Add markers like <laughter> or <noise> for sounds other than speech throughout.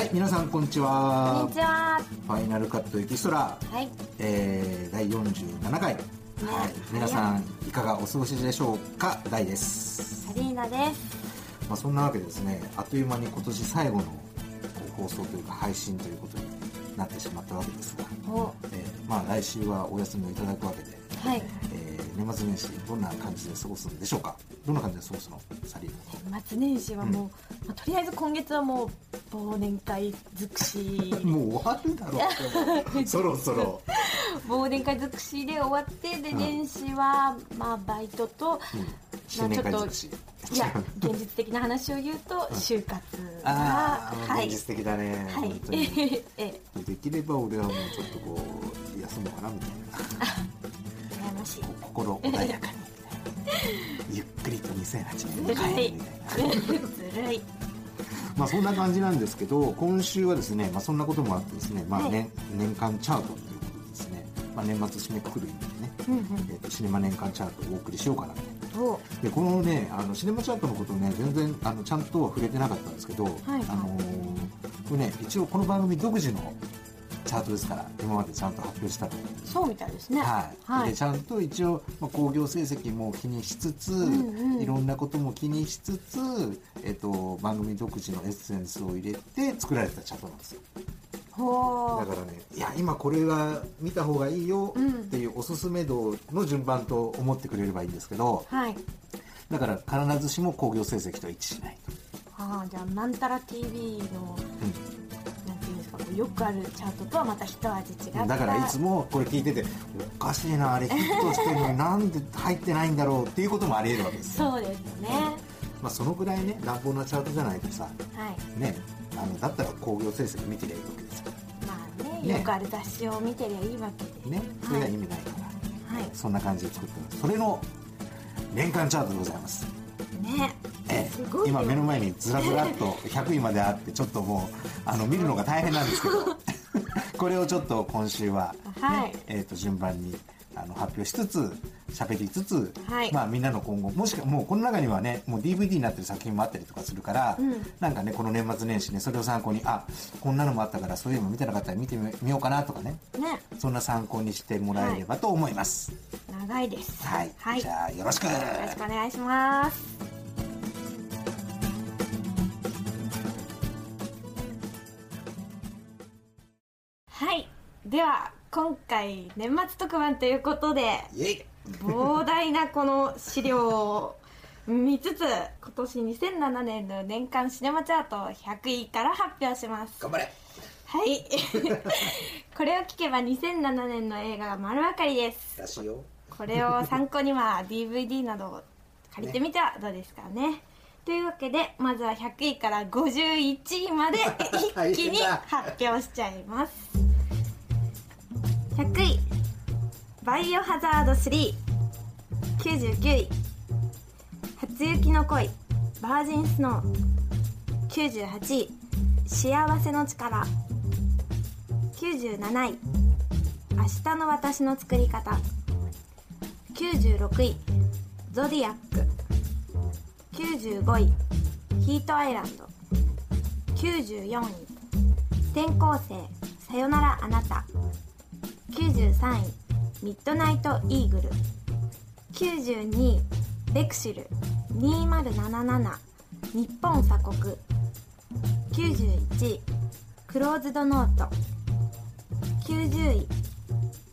はい皆さんこんにちは。こんにちは。ファイナルカットエキストラ、はい。えー、第47回、はい、皆さんいかがお過ごしでしょうか？大です。サリーナです。まあそんなわけでですねあっという間に今年最後の放送というか配信ということになってしまったわけですが、お。えーまあ来週はお休みをいただくわけで、はい。えー年末年始どんな感じで過ごすんでしょうか？どんな感じで過ごすの？サリーナ年末年始はもう、まあ、とりあえず今月はもう忘年会尽くし。<laughs> もう終わるだろう <laughs> そろそろ。忘年会尽くしで終わってでうん。年始は、まあ、バイトと、新年会尽くし。いや <laughs> 現実的な話を言うと就活が、ああ、はい。現実的だね、はい。本当に。えできれば俺はもうちょっとこう休もうかなみたいな心穏やかに。<laughs> ゆっくりと2008年に帰るみたいな。ずるい。<laughs> まあそんな感じなんですけど今週はですね、まあ、そんなこともあってですね、まあはい。年年間チャートということでですね、まあ、年末締めくくる意味でね、うんうん。えーとシネマ年間チャートをお送りしようかなと。お。でこのねあのシネマチャートのことね全然あのちゃんとは触れてなかったんですけど、はい。あのーこれね一応この番組独自のチャートですから今までちゃんと発表したのそうみたいですね。はい、はい。でちゃんと一応、まあ、興行成績も気にしつつ、んうんいろんなことも気にしつつ、えっと、番組独自のエッセンスを入れて作られたチャートなんですよ。ほだからねいや今これが見た方がいいようんっていうおすすめ度の順番と思ってくれればいいんですけどうはい。だから必ずしも興行成績とは一致しないと、ああじゃあなんたら TV のなんよくあるチャートとはまた一味違っただからいつもこれ聞いてておかしいなあれヒットしてるのになんで入ってないんだろうっていうこともあり得るわけですよ。そうですね。まあ、そのぐらいね乱暴なチャートじゃないとさはい。ねあのだったら興行成績見てりゃいいわけですよ。まあねね。よくある雑誌を見てりゃいいわけで。ねそれが意味ないから、はい。そんな感じで作ってます。それの年間チャートでございますね。今目の前にずらずらっと100位まであってちょっともうあの見るのが大変なんですけど。<laughs> これをちょっと今週は、ねはい。えー、と順番にあの発表しつつ喋りつつ、はい。まあ、みんなの今後もしかもうこの中にはねもう DVD になってる作品もあったりとかするから、うん。なんかねこの年末年始ねそれを参考にあこんなのもあったからそういうの見てなかったら見てみようかなとかねね。そんな参考にしてもらえればと思います。長いです。はい、はい、じゃあよろしく。よろしくお願いします。はい。では今回年末特番ということで膨大なこの資料を見つつ <laughs> 今年2007年の年間シネマチャート100位から発表します。頑張れ。はい。<laughs> これを聞けば2007年の映画が丸分かりです。これを参考には DVD などを借りてみてはどうですかね。というわけでまずは100位から51位まで <laughs> 一気に発表しちゃいます100位「バイオハザード3」99位「初雪の恋。バージンスノー」98位「幸せの力」97位「明日の私の作り方」96位ゾディアック。95位ヒートアイランド。94位転校生。さよならあなた。93位ミッドナイトイーグル。92位ベクシル。2077日本鎖国。91位クローズドノート。90位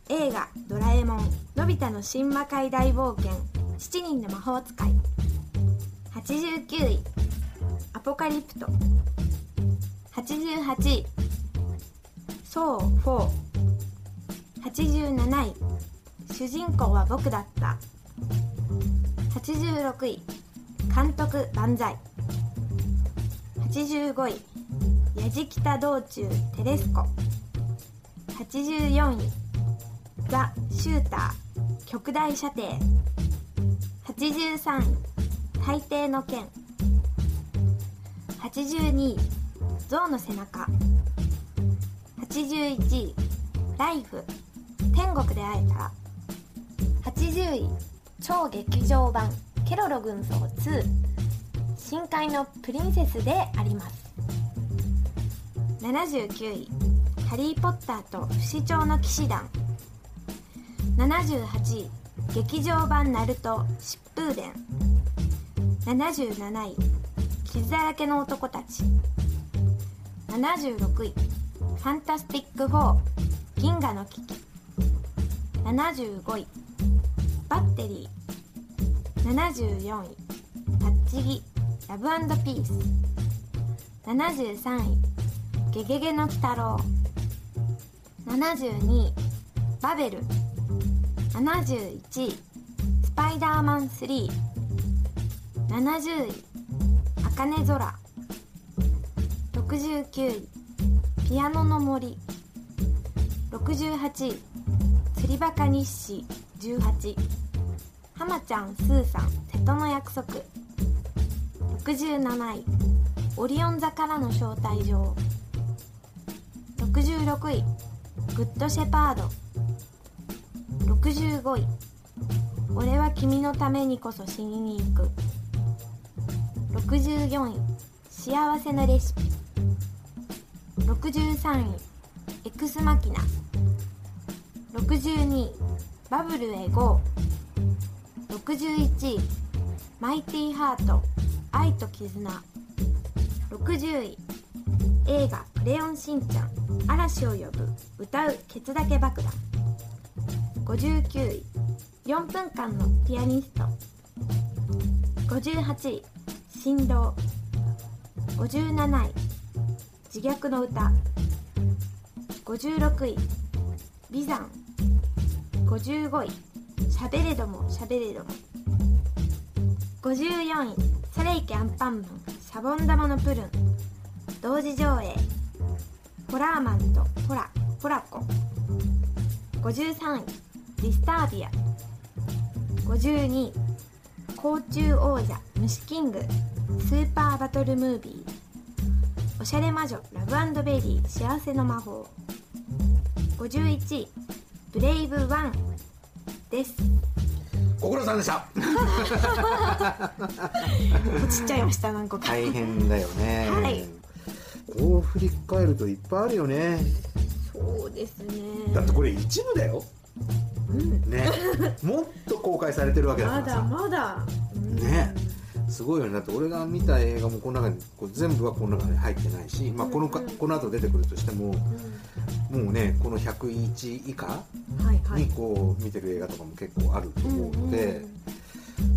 映画「ドラえもんのび太の新魔界大冒険。7人の魔法使い」89位「アポカリプト」88位「ソー4」87位「主人公は僕だった」86位「監督万歳」85位「やじきた道中テレスコ」84位。ザ・シューター。極大射程。83位。大抵の剣。82位。象の背中。81位。ライフ。天国で会えたら。80位超劇場版ケロロ軍曹2深海のプリンセスであります。79位「ハリー・ポッターと不死鳥の騎士団」78位「劇場版ナルト疾風伝」77位「傷だらけの男たち」76位「ファンタスティック4銀河の危機」75位「バッテリー」74位「タッチギラブピース」73位「ゲゲゲの鬼太郎」72位「バベル」71位「スパイダーマン3」70位「あかね空」69位「ピアノの森」68位「釣りバカ日誌18」「浜ちゃんスーさん瀬戸の約束」67位「オリオン座からの招待状」66位「グッドシェパード」65位「俺は君のためにこそ死にに行く」64位「幸せのレシピ」63位「エクスマキナ」62位「バブルへ GO」61「マイティハート愛と絆」60位映画「クレヨンしんちゃん。嵐を呼ぶ歌うケツだけ爆弾」59位4分間のピアニスト。58位振動。57位自虐の歌。56位美山55位しゃべれどもしゃべれども。54位。それいけアンパンマンシャボン玉のプルン。同時上映。ホラーマンとホラホラコ。53位。ディスタービア。52位。甲虫王者虫キング。スーパーバトルムービー。おしゃれ魔女ラブベリー。幸せの魔法。51位。ブレイブワンです。ご苦労さんでした。<laughs> 落ちちゃいました何個か。大変だよね。はい。こう振り返るといっぱいあるよね。そうですね。だってこれ一部だよ、ね。もっと公開されてるわけだかまだらさ。まだね。すごいよね。だって俺が見た映画もこの中にこう全部はこの中に入ってないし、まあ、このかうん。うんこの後出てくるとしてももうねこの101位以下にこう見てる映画とかも結構あると思うので、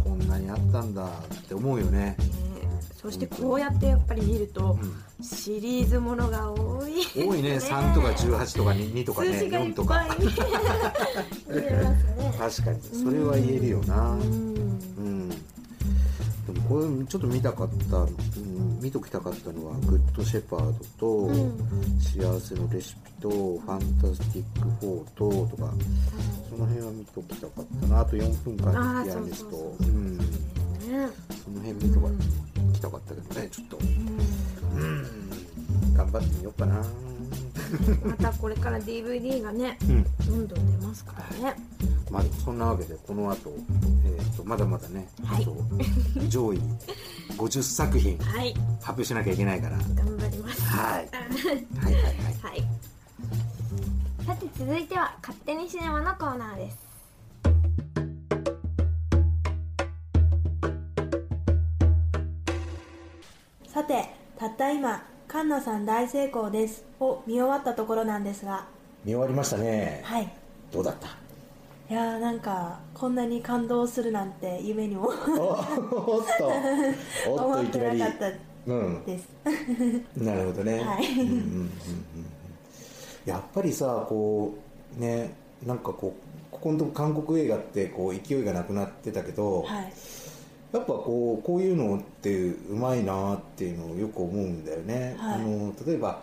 こんなにあったんだって思うよね、ねそしてこうやってやっぱり見るとうん。シリーズものが多い多いね。3とか18とか 2, 2とかね数字がい4とか確かに。それは言えるよな。うん。うんでもこれちょっと見たかった、うん、見ときたかったのは「グッド・シェパード」とうん「幸せのレシピ」と「ファンタスティック4」ととかその辺は見ときたかったな。あと4分間のピアニスト。その辺見とかきたかったけどねちょっと。うん。頑張ってみようかな。またこれから DVD がねうん。どんどん出ますからねまあそんなわけでこの後、えー、とまだまだね、はい。あと上位50作品はい。発表しなきゃいけないから。頑張ります。はい。はいはいはい。はい。さて続いては勝手にシネマのコーナーです。さてたった今カンナさん大成功です。を見終わったところなんですが。見終わりましたね。はい。どうだった？いやーなんかこんなに感動するなんて夢にも。おおっと。<laughs> おっと思っていきなり。なかったうん。ですなるほどね、はい。うんうん。やっぱりさこうねなんかこうここのとこ韓国映画ってこう勢いがなくなってたけど、はい。やっぱこうこういうのってうまいなっていうのをよく思うんだよね、はい。あの例えば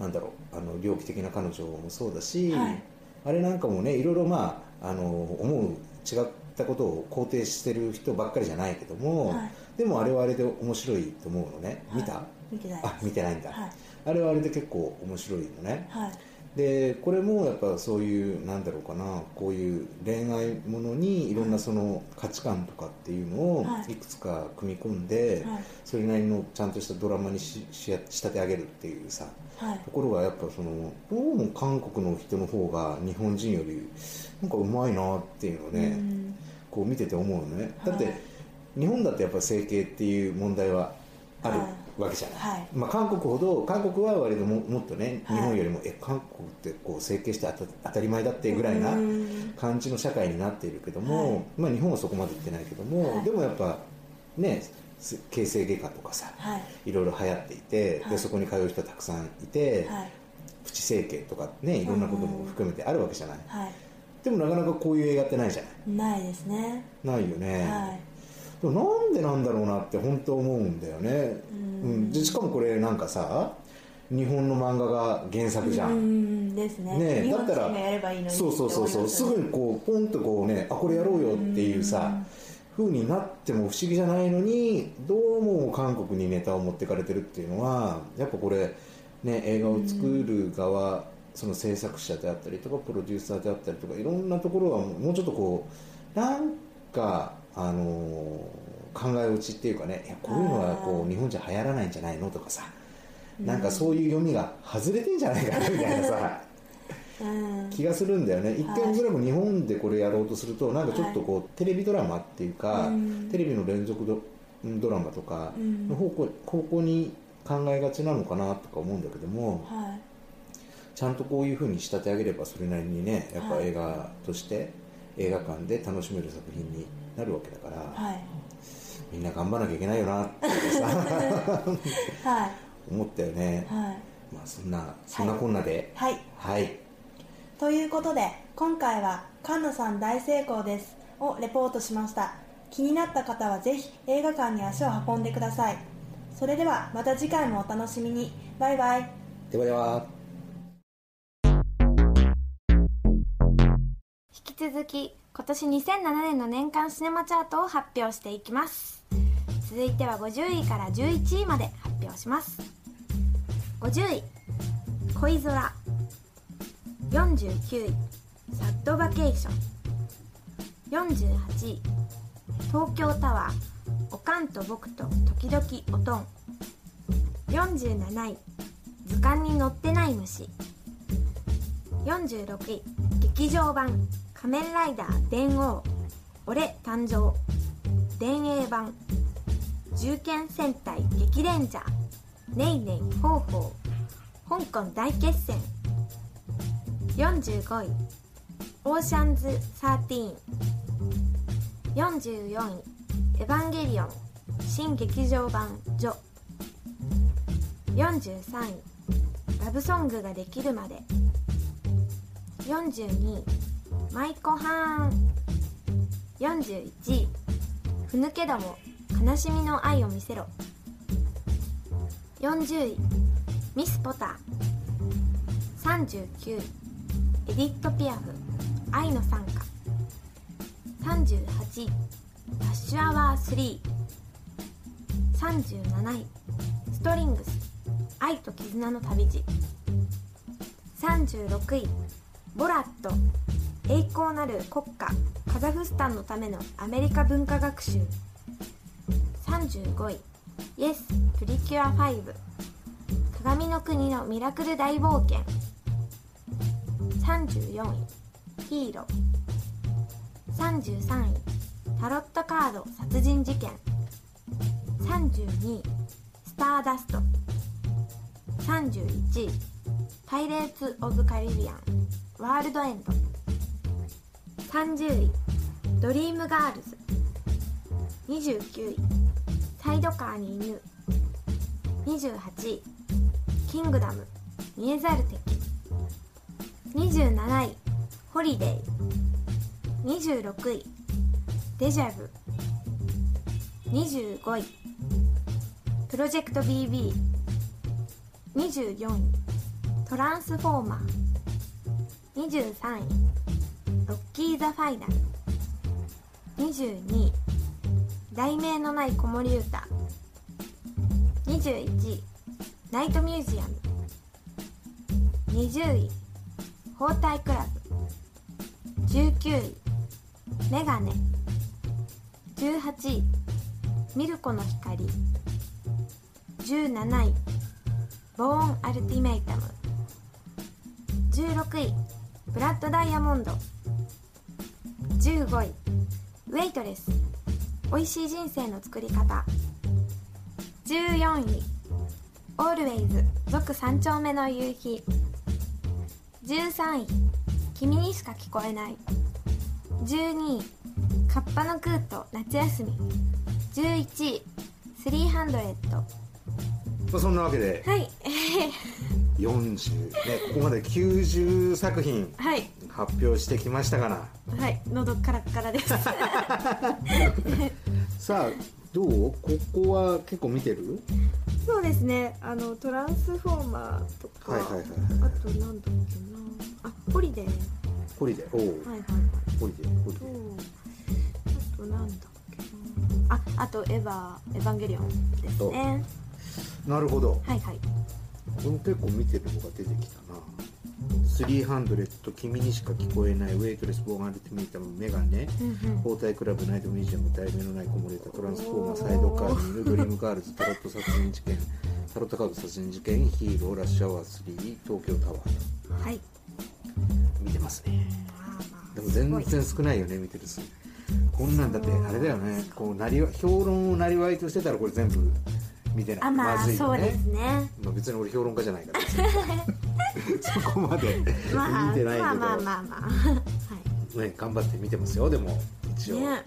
なんだろうあの猟奇的な彼女もそうだし、はい。あれなんかもねいろいろまああの思う違ったことを肯定してる人ばっかりじゃないけども、はい。でもあれはあれで面白いと思うのね。見た、はい。見てないあ見てないんだ、はい。あれはあれで結構面白いのね。はいでこれもやっぱそういうなんだろうかなこういう恋愛ものにいろんなその価値観とかっていうのをはい。いくつか組み込んで、はい。それなりのちゃんとしたドラマにしし仕立て上げるっていうさはいところがやっぱそのどうも韓国の人の方が日本人よりなんかうまいなっていうのをね、うんこう見てて思うのねだって、はい日本だってやっぱ整形っていう問題はあるはいわけじゃない、はい。まあ、韓国ほど韓国は割とももっとね、はい。日本よりもえ韓国ってこう整形して当た当たり前だってぐらいなうん。感じの社会になっているけども、はい。まあ、日本はそこまで行ってないけども、はい。でもやっぱねす形成外科とかさはい。いろいろ流行っていて、はい。でそこに通う人たくさんいて、はい。プチ整形とかねいろんなことも含めてあるわけじゃない、はい。でもなかなかこういう映画ってないじゃない。ないですね。ないよね、なんでなんだろうなって本当思うんだよね、うん。うん、でしかもこれなんかさ日本の漫画が原作じゃん、うんですね。ねだったらいいそうそうそうそうすぐにこうポンとこうねあこれやろうよっていうさ風になっても不思議じゃないのにどうも韓国にネタを持ってかれてるっていうのはやっぱこれね映画を作る側その制作者であったりとかプロデューサーであったりとかいろんなところはもうちょっとこうなんかあのー考え落ちっていうかねいやこういうのはこう日本じゃ流行らないんじゃないのとかさなんかそういう読みが外れてんじゃないかなみたいなさ <laughs> うん。気がするんだよね。一はい。見それも日本でこれやろうとするとなんかちょっとこう、テレビドラマっていうか、うん。テレビの連続ドドラマとかうんの方向方向に考えがちなのかなとか思うんだけどもはい。ちゃんとこういうふうに仕立て上げればそれなりにねやっぱはい映画として映画館で楽しめる作品になるわけだから、はい。みんな頑張らなきゃいけないよなってさはい。思ったよね、はい。まあそんなそんなこんなで。はい。はい。ということで今回は「菅野さん大成功です」をレポートしました。気になった方はぜひ映画館に足を運んでください。それではまた次回もお楽しみに。バイバイ。ではでは続き今年2007年の年間シネマチャートを発表していきます。続いては50位から11位まで発表します。50位恋空。49位サッドバケーション。48位東京タワー。おかんと僕と時々おとん。47位図鑑に載ってない虫。46位劇場版「仮面ライダー電王俺誕生」電影版「銃剣戦隊激レンジャー」「ネイネイホーホー」香港大決戦。45位。オーシャンズ13 44位。エヴァンゲリオン。新劇場版「ジョ」43位。ラブソングができるまで。42位。マイコハーン41位ふぬけども悲しみの愛を見せろ。40位ミス・ポター。39位エディット・ピアフ。愛の賛歌38位ラッシュアワー337位ストリングス。愛と絆の旅路。36位ボラット。栄光なる国家カザフスタンのためのアメリカ文化学習。35位。イエス。プリキュア5鏡の国のミラクル大冒険。34位。ヒーロー。33位。タロットカード殺人事件。32位。スターダスト。31位。パイレーツ・オブ・カリビアン。ワールドエンド。30位。ドリームガールズ。29位。サイドカーに犬。28位。キングダム。見えざる敵。27位。ホリデー26位。デジャブ。25位。プロジェクト BB。24位。トランスフォーマー。23位。ロッキー・ザ・ファイナル。22位題名のない子守歌。21位ナイトミュージアム。20位包帯クラブ。19位メガネ。18位ミルコの光。17位ボーンアルティメイタム。16位ブラッドダイヤモンド。15位。ウェイトレス美味しい人生の作り方。14位。オールウェイズ。続三丁目の夕日。13位。君にしか聞こえない。12位。カッパのクート。夏休み。11位。スリーハンドレッド。まあ、そんなわけで。はい。40ねここまで90作品。はい発表してきましたかな？はい喉カラッカラです。<laughs> さあどう？ここは結構見てる？そうですね。あのトランスフォーマーとか、はいはいはいはいあとなんだっけな。あホリデー。ホリデー。おお、はいはいはい。ホリデーホリデとー。あとなんだっけな。ああとエヴァエヴァンゲリオンですね。なるほど。はいはい。これも結構見てるのが出てきたな300君にしか聞こえないウェイトレスボーンアルティメイタムメガネ。うんうん。包帯クラブナイトミュージアム題名のない子守唄トランスフォーマーサイドカーに犬ドリームガールズタロット殺人事件タロットカード殺人事件ヒーローラッシュアワー3東京タワー。はい。見てますね。でも全然少ないよね見てる数こんなんだってあれだよね。こうなりわ評論をなりわいとしてたらこれ全部見てない。あまあずいよね。そうですね。まあ、別に俺評論家じゃないから <laughs> <laughs> そこまで見てないけど、まあまあまあまあ。まあはね、頑張って見てますよでも一応、いね。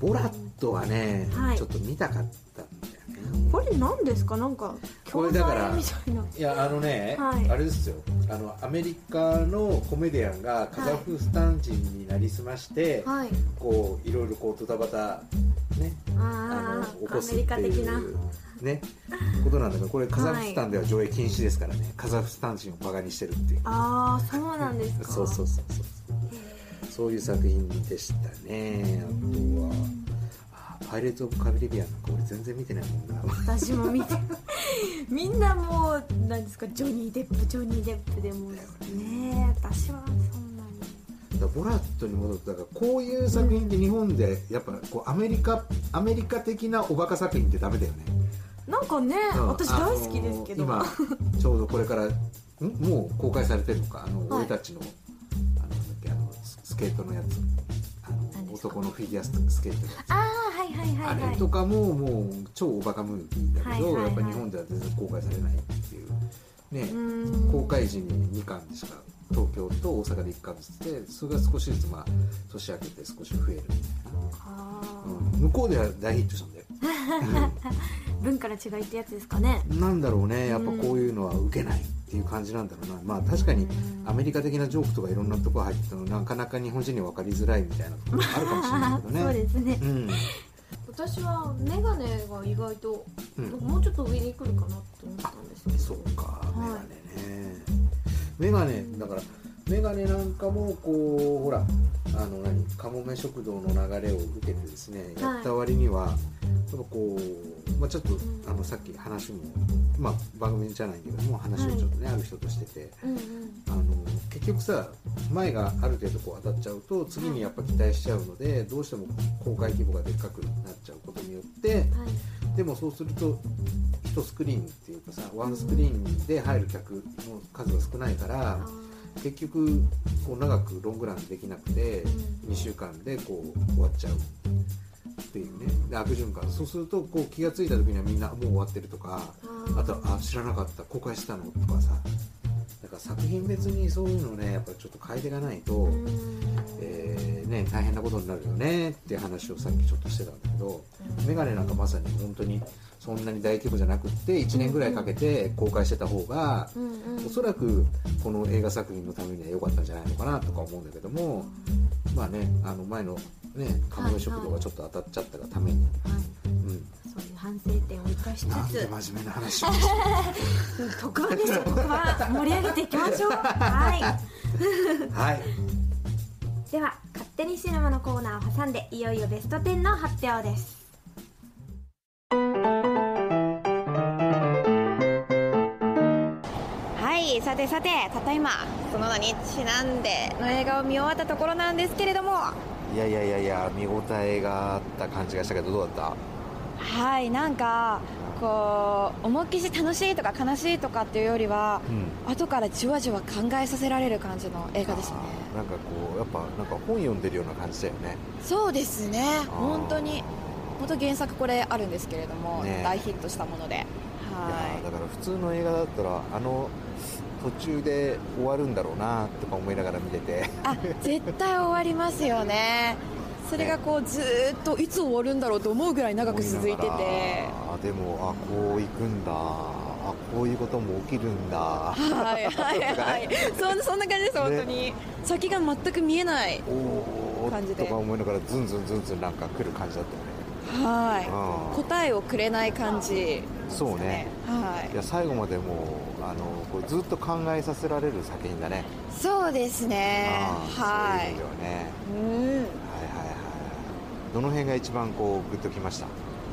うん、ボラットはね、はい。ちょっと見たかったんだよね。これ何ですか？なんかこれだからいな。いやあのね、はい。あれですよ。あのアメリカのコメディアンがカザフスタン人になりすまして、はい。こういろいろこうドタバタねああの起こすあアメリっていうカ的なねことなんだけどこれカザフスタンでは上映禁止ですからね、カザフスタン人をバカにしてるっていう。ああそうなんですか。そうそうそうそう。そういう作品でしたね。あとはあパイレーツ・オブ・カリビアンなんか俺全然見てないもんな。私も見て <laughs> みんなもう何ですかジョニー・デップジョニー・デップでもねえ私はそんなに。だからボラットに戻ってだからこういう作品って日本でやっぱこうアメリカアメリカ的なおバカ作品ってダメだよねなんかねうん。私大好きですけど、今ちょうどこれからん？もう公開されてるのかあの、はい。俺たちのあのあのススケートのやつ。あの男のフィギュアススケート。のやつああはいはいはいはい。あれとかももう超おバカムービーだけど、はいはいはい。やっぱ日本では全然公開されないっていう。ね、公開時に2巻でしか東京と大阪で1巻ずつでそれが少しずつまあ年明けて少し増えるみたいあな、ー。うん。向こうでは大ヒットしたんだよ、<laughs> 文化の違いってやつですかね。うんなんだろうね。やっぱこういうのは受けないっていう感じなんだろうな。まあ確かにアメリカ的なジョークとかいろんなとこ入ってたのなかなか日本人には分かりづらいみたいなところあるかもしれないけどね。<laughs> そうですね。うん。私はメガネが意外と、もうちょっと上に来るかなって思ったんですけど。そうかい。メガネね、メガネだからメガネなんかもこうほらあの何かもめ食堂の流れを受けてですね、はい。やった割にはやっぱこう、まあ、ちょっと、んあのさっき話も、まあ、番組じゃないけども話をちょっとね、ある人としててうんうん。あの結局さ前がある程度こう当たっちゃうと次にやっぱ期待しちゃうのでどうしても公開規模がでっかくなっちゃうことによってはい。でもそうすると1スクリーンっていうかさワンスクリーンで入る客の数が少ないからあ結局こう長くロングランできなくてうん。2週間でこう終わっちゃうっていうね。で悪循環。そうするとこう気が付いた時にはみんなもう終わってるとかー。あとあ知らなかった。公開したのとかさ。だから作品別にそういうのねやっぱちょっと変えていかないと、えーね、大変なことになるよねっていう話をさっきちょっとしてたんだけど、メガネなんかまさに本当にそんなに大規模じゃなくって1年ぐらいかけて公開してた方が、おそらくこの映画作品のためには良かったんじゃないのかなとか思うんだけども、まあねあの前のねカモメ食堂がちょっと当たっちゃったがために、はい。うん。そういう反省点を生かしなんつつで真面目な話をしてうん特番ですよ特番盛り上げていきましょう。はい。はい。では勝手にシネマのコーナーを挟んでいよいよベスト10の発表です。はいはいさてさてたった今その名にちなんでの映画を見終わったところなんですけれどもいやいやいやいや見応えがあった感じがしたけどどうだっはいなんかこう思いっきし楽しいとか悲しいとかっていうよりは、う後からじわじわ考えさせられる感じの映画ですね。たなんかこうやっぱなんか本読んでるような感じだよね。そうですね。本当に本当原作これあるんですけれども、ね。大ヒットしたもので。い。やはだから普通の映画だったらあの途中で終わるんだろうなとか思いながら見てて。いあ絶対終わりますよね。それがこうずーっといつ終わるんだろうと思うぐらい長く続いてて。あでもあこう行くんだ。あこういうことも起きるんだ。はいはいはい。そんそんな感じです本当に、先が全く見えない感じで。とか思いながらズンズンズンズンなんか来る感じだったよね。はい。うん。答えをくれない感じですそうね。はい。いや最後までもうあのこうずっと考えさせられる作品だね。そうですね。はい。そういう意味ではね。うん。はいはいはい。どの辺が一番こうグッときました？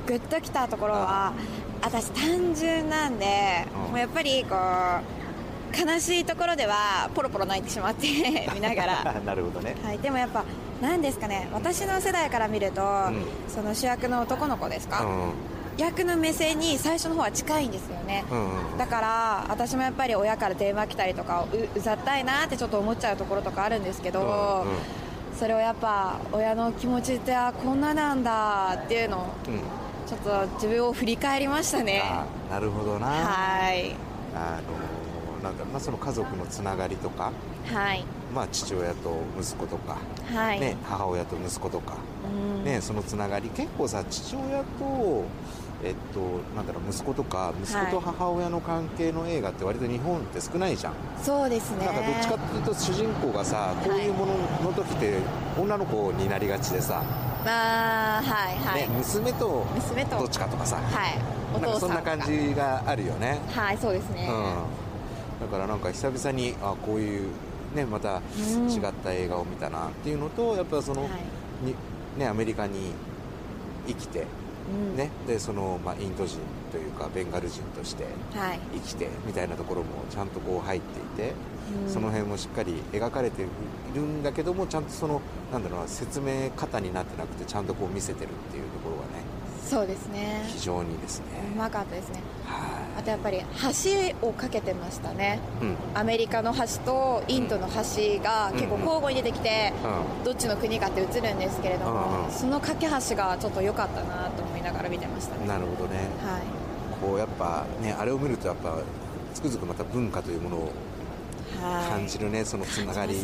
グッときたところは私単純なんで、うん。もうやっぱりこう悲しいところではポロポロ泣いてしまって <laughs> 見ながら。なるほどね。はい、でもやっぱ何ですかね。私の世代から見ると、ん。その主役の男の子ですか、うん役の目線に最初の方は近いんですよね、うんうんだから私もやっぱり親から電話来たりとかううざったいなってちょっと思っちゃうところとかあるんですけど、うんうん。それをやっぱ親の気持ちってあこんななんだっていうのをうん。ちょっと自分を振り返りましたね。あなるほどな。はい。あのなんだろうなその家族のつながりとか、はい。まあ、父親と息子とか、はい、ね、母親と息子とか、うん。ね、そのつながり結構さ父親と、えっと、なんだろう息子とか息子と母親の関係の映画って割と日本って少ないじゃん、そうですね。なんかどっちかっていうと主人公がさこういうものの時って女の子になりがちでさ、あーはいはい、ね、娘と娘と。どっちかとかさ、はい。おなんかそん父さんとか。な感じがあるよね。はいそうですね、うん、だからなんか久々にあこういう、ね、またうん。違った映画を見たなっていうのと、やっぱその、はい。にね、アメリカに生きて、うん。ね、でその、まあ、インド人というかベンガル人としてはい。生きてみたいなところもちゃんとこう入っていて、うん。その辺もしっかり描かれているんだけどもちゃんとそのなんだろうな説明方になってなくてちゃんとこう見せてるっていうところがねそうですね。非常にですね。うまかったですね。はあとやっぱり橋をかけてましたね。い、うん。うんアメリカの橋とインドの橋が結構交互に出てきて、どっちの国かって映るんですけれども、うんうん。その架け橋がちょっと良かったなと思いながら見てましたね。なるほどね。はい。こうやっぱねあれを見るとやっぱつくづくまた文化というものをはい。感じるね、そのつながり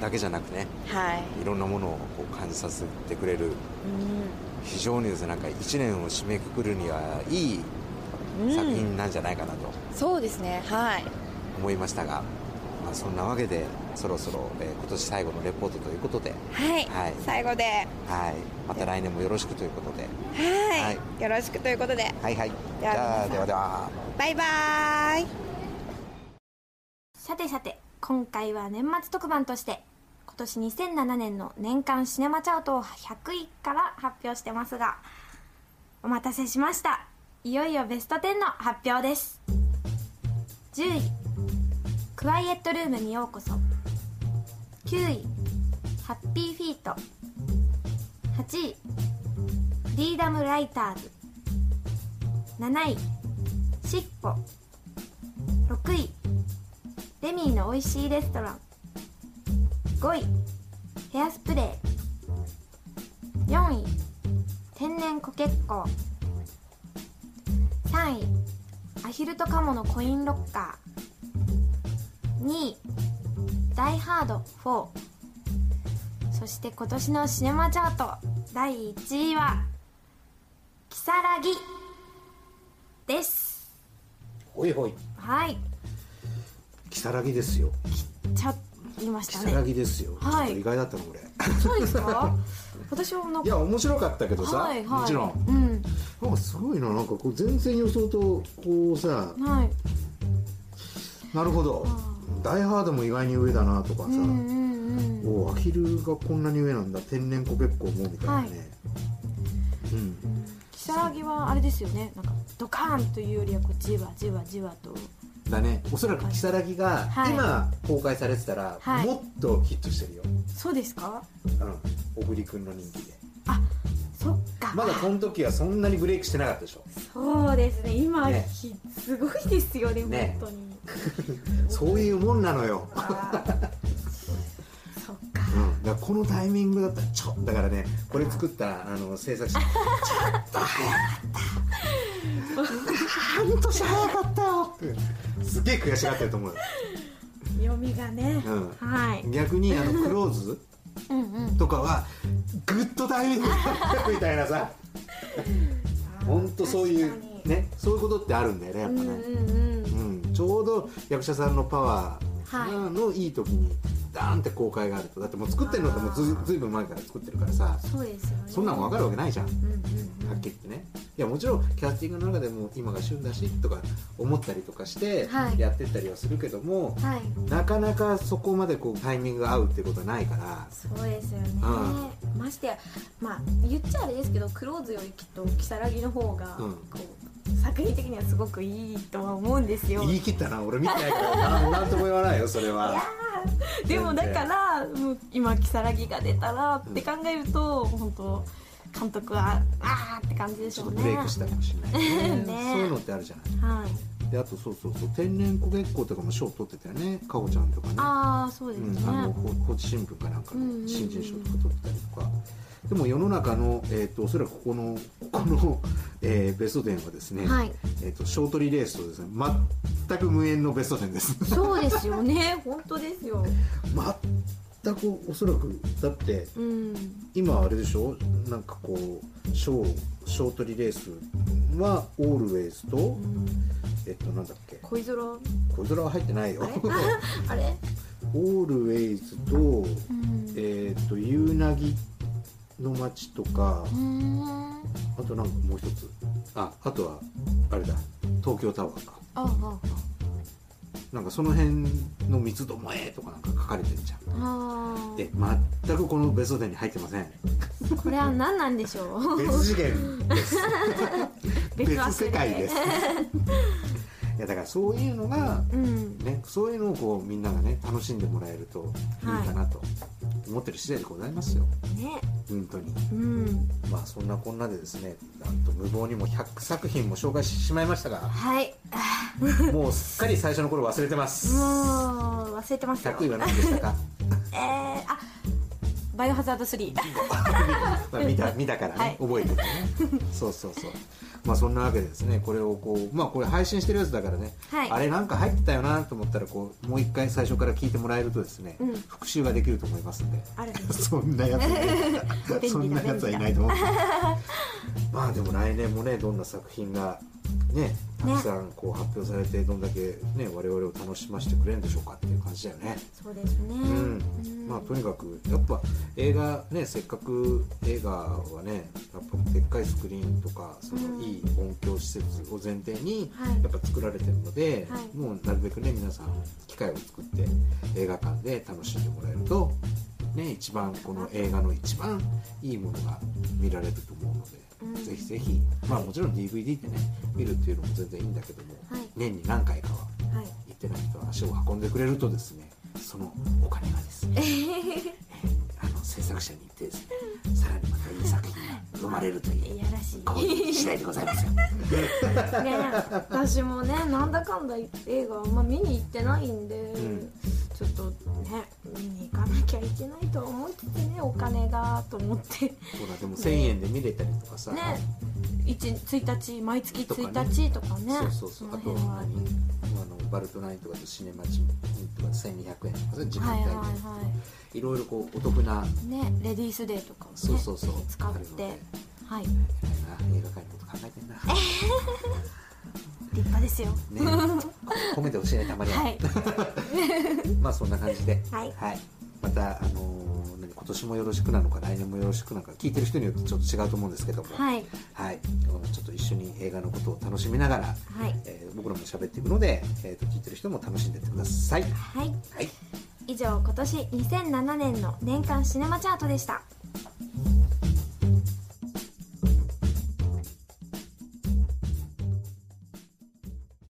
だけじゃなくね。はい。いろんなものをこう感じさせてくれる非常にですねなんか1年を締めくくるにはいいうん、うん作品なんじゃないかなとそうですねはい。思いましたが、まあ、そんなわけでそろそろ、えー今年最後のレポートということで、はい、はい。最後で。はい、また来年もよろしくということで。はい、はい。よろしくということで。はいはい。じではではでは。バイバーイ。さてさて今回は年末特番として今年2007年の年間シネマチャートを100位から発表してますがお待たせしました。いよいよベスト10の発表です。10位「クワイエットルームにようこそ」9位「ハッピーフィート」8位「フリーダムライターズ」7位「しっぽ」6位レミーの美味しいレストラン。5位ヘアスプレー。4位。天然コケッコー3位。アヒルとカモのコインロッカー。2位。ダイハード。4そして今年のシネマチャート。第1位は「キサラギ」です。ほいほい。はい。如月ですよ。ちゃっ言いましたね。如月ですよ、はい。意外だったのこれ。そうですか？<laughs> 私はなんか。いや面白かったけどさ、はいはい。もちろん。うん。なんかすごいななんかこう全然予想とこうさはい。なるほど。ダイハードも意外に上だなとかさ、うんうんうんおアヒルがこんなに上なんだ天然コケッコーもみたいなね、はい。うん。如如月はあれですよね。なんかドカーンというよりはこうじわじわじわとだね。おそらく如月がはい。今公開されてたらはい。もっとヒットしてるよ、そうですか？うん。小栗君の人気で。あそっか。まだこの時はそんなにブレイクしてなかったでしょ。そうですね。今ね。ひすごいですよねね。本当に。<laughs> そういうもんなのよ、あー。そっか。うん、だこのタイミングだったらちょだからねこれ作ったあの制作者。<laughs> ちょっと早かった。<laughs> 半年早かったよってすげえ悔しがってると思うよ。読みがね、うん。はい。逆にあのクローズ？うんうん。とかはグッドタイミングだったみたいなさ。<laughs> 本当そういうねそういうことってあるんだよねやっぱね、うんうんうん。うん、ちょうど役者さんのパワはい。ーのいい時にダーンって公開があると。だってもう作ってるのってもうずずいぶん前から作ってるからさ。そうですよね。そんなん分かるわけないじゃん。はうんうん。っきり言ってね。いやもちろんキャスティングの中でも今が旬だしとか思ったりとかしてはい。やってったりはするけども、うんはい。なかなかそこまでこうタイミングが合うってことはないから。そうですよね、うましてやまあ言っちゃあれですけどクローズよりきっと如月の方が、うん。こう作品的にはすごくいいとは思うんですよ。言い切ったな。俺見てないから。ななんとも言わないよそれは <laughs> でもだからもう今如月が出たらって考えると、本当監督はあーって感じでしょうね。ちょっとブレイクしたかもしれないね。<laughs> ねそういうのってあるじゃない。はい。であとそうそうそう天然焦げっ子とかも賞取ってたよね。かほちゃんとかね。ああそうですね、うん、あのほ高知新聞かなんかうんうんうん。の新人賞とか取ってたりとか、でも世の中の、えー、とおそらくここのここの、えーベスト10はですね、はい。えー、とショートリレースとですね全く無縁のベスト10です。そうですよね。<laughs> 本当ですよ。全くおそらくだってうん。今あれでしょ？なんかこうショーショートリレースはオールウェイズと、うん。えっとなんだっけ？恋空？小空は入ってないよ。あれ？オールウェイズと、うん。えっと <laughs> 夕凪の街とか、あとなんかもう一つ。ああとはあれだ。東京タワーか。なんかその辺の三つどもえとかなんか書かれてるじゃん。で全くこのベスト10に入ってません。これは何なんでしょう？別次元です。<laughs> 別枠世界です。いやだからそういうのがうん。ねそういうのをこうみんながね楽しんでもらえるといいかなと思ってる次第でございますよ。ね。本当に。うん。まあそんなこんなでですねなんと無謀にも100作品も紹介してしまいましたがはい。<laughs> もうすっかり最初の頃忘れてます。もう忘れてますよ。100位は何でしたか？<laughs> えー、あバイオハザード3 <laughs> まあ見た見たからね、はい。覚えてたね。そうそうそうまあそんなわけでですねこれをこうまあこれ配信してるやつだからね、はい。あれなんか入ってたよなと思ったらこうもう一回最初から聞いてもらえるとですね、うん。復習ができると思いますんで。<laughs> そんなやつそんなやつはいないと思うまあでも来年もねどんな作品がねたくさんこう発表されてどんだけね我々を楽しませてくれるんでしょうかっていう感じだよね。そうですね。うん。まあとにかくやっぱ映画ねせっかく映画はねやっぱでっかいスクリーンとかそのうん。いい音響施設を前提にはい。やっぱ作られてるので、はい。もうなるべくね皆さん機会を作って映画館で楽しんでもらえるとね一番この映画の一番いいものが見られると思うので、うんぜひぜひ。まあもちろん DVD でね見るっていうのも全然いいんだけども、はい。年に何回かははい。行ってない人は足を運んでくれるとですねそのお金がですねあの制作者に行ってですねさらにまたいい作品が生まれるといういやらしい。こういう次第でございますよ。<laughs> ね私もねなんだかんだ映画あんま見に行ってないんで、ん。ちょっとねいけないとは思いつつねお金がと思って。ほらでも1000円で見れたりとかさ、ね。1, 1日毎月とかね。1日とかね。そうそうそう。のあとあのバルトナインとかとシネマチンとか1200円とか時間帯で、はいはいはいろいろこうお得な、いねレディースデーとかをねそうそうそう。使って。はい。映画界のこと考えてんな。立派ですよ。ね。褒めてほしいねたまには、はい。<laughs> まあそんな感じで、はいまた、あの今年もよろしくなのか来年もよろしくなのか聞いてる人によってちょっと違うと思うんですけども、はい。はい。うんちょっと一緒に映画のことを楽しみながら、はい。えー僕らも喋っていくので、えーと聞いてる人も楽しんでってください。はい。はい。以上今年2007年の年間シネマチャートでした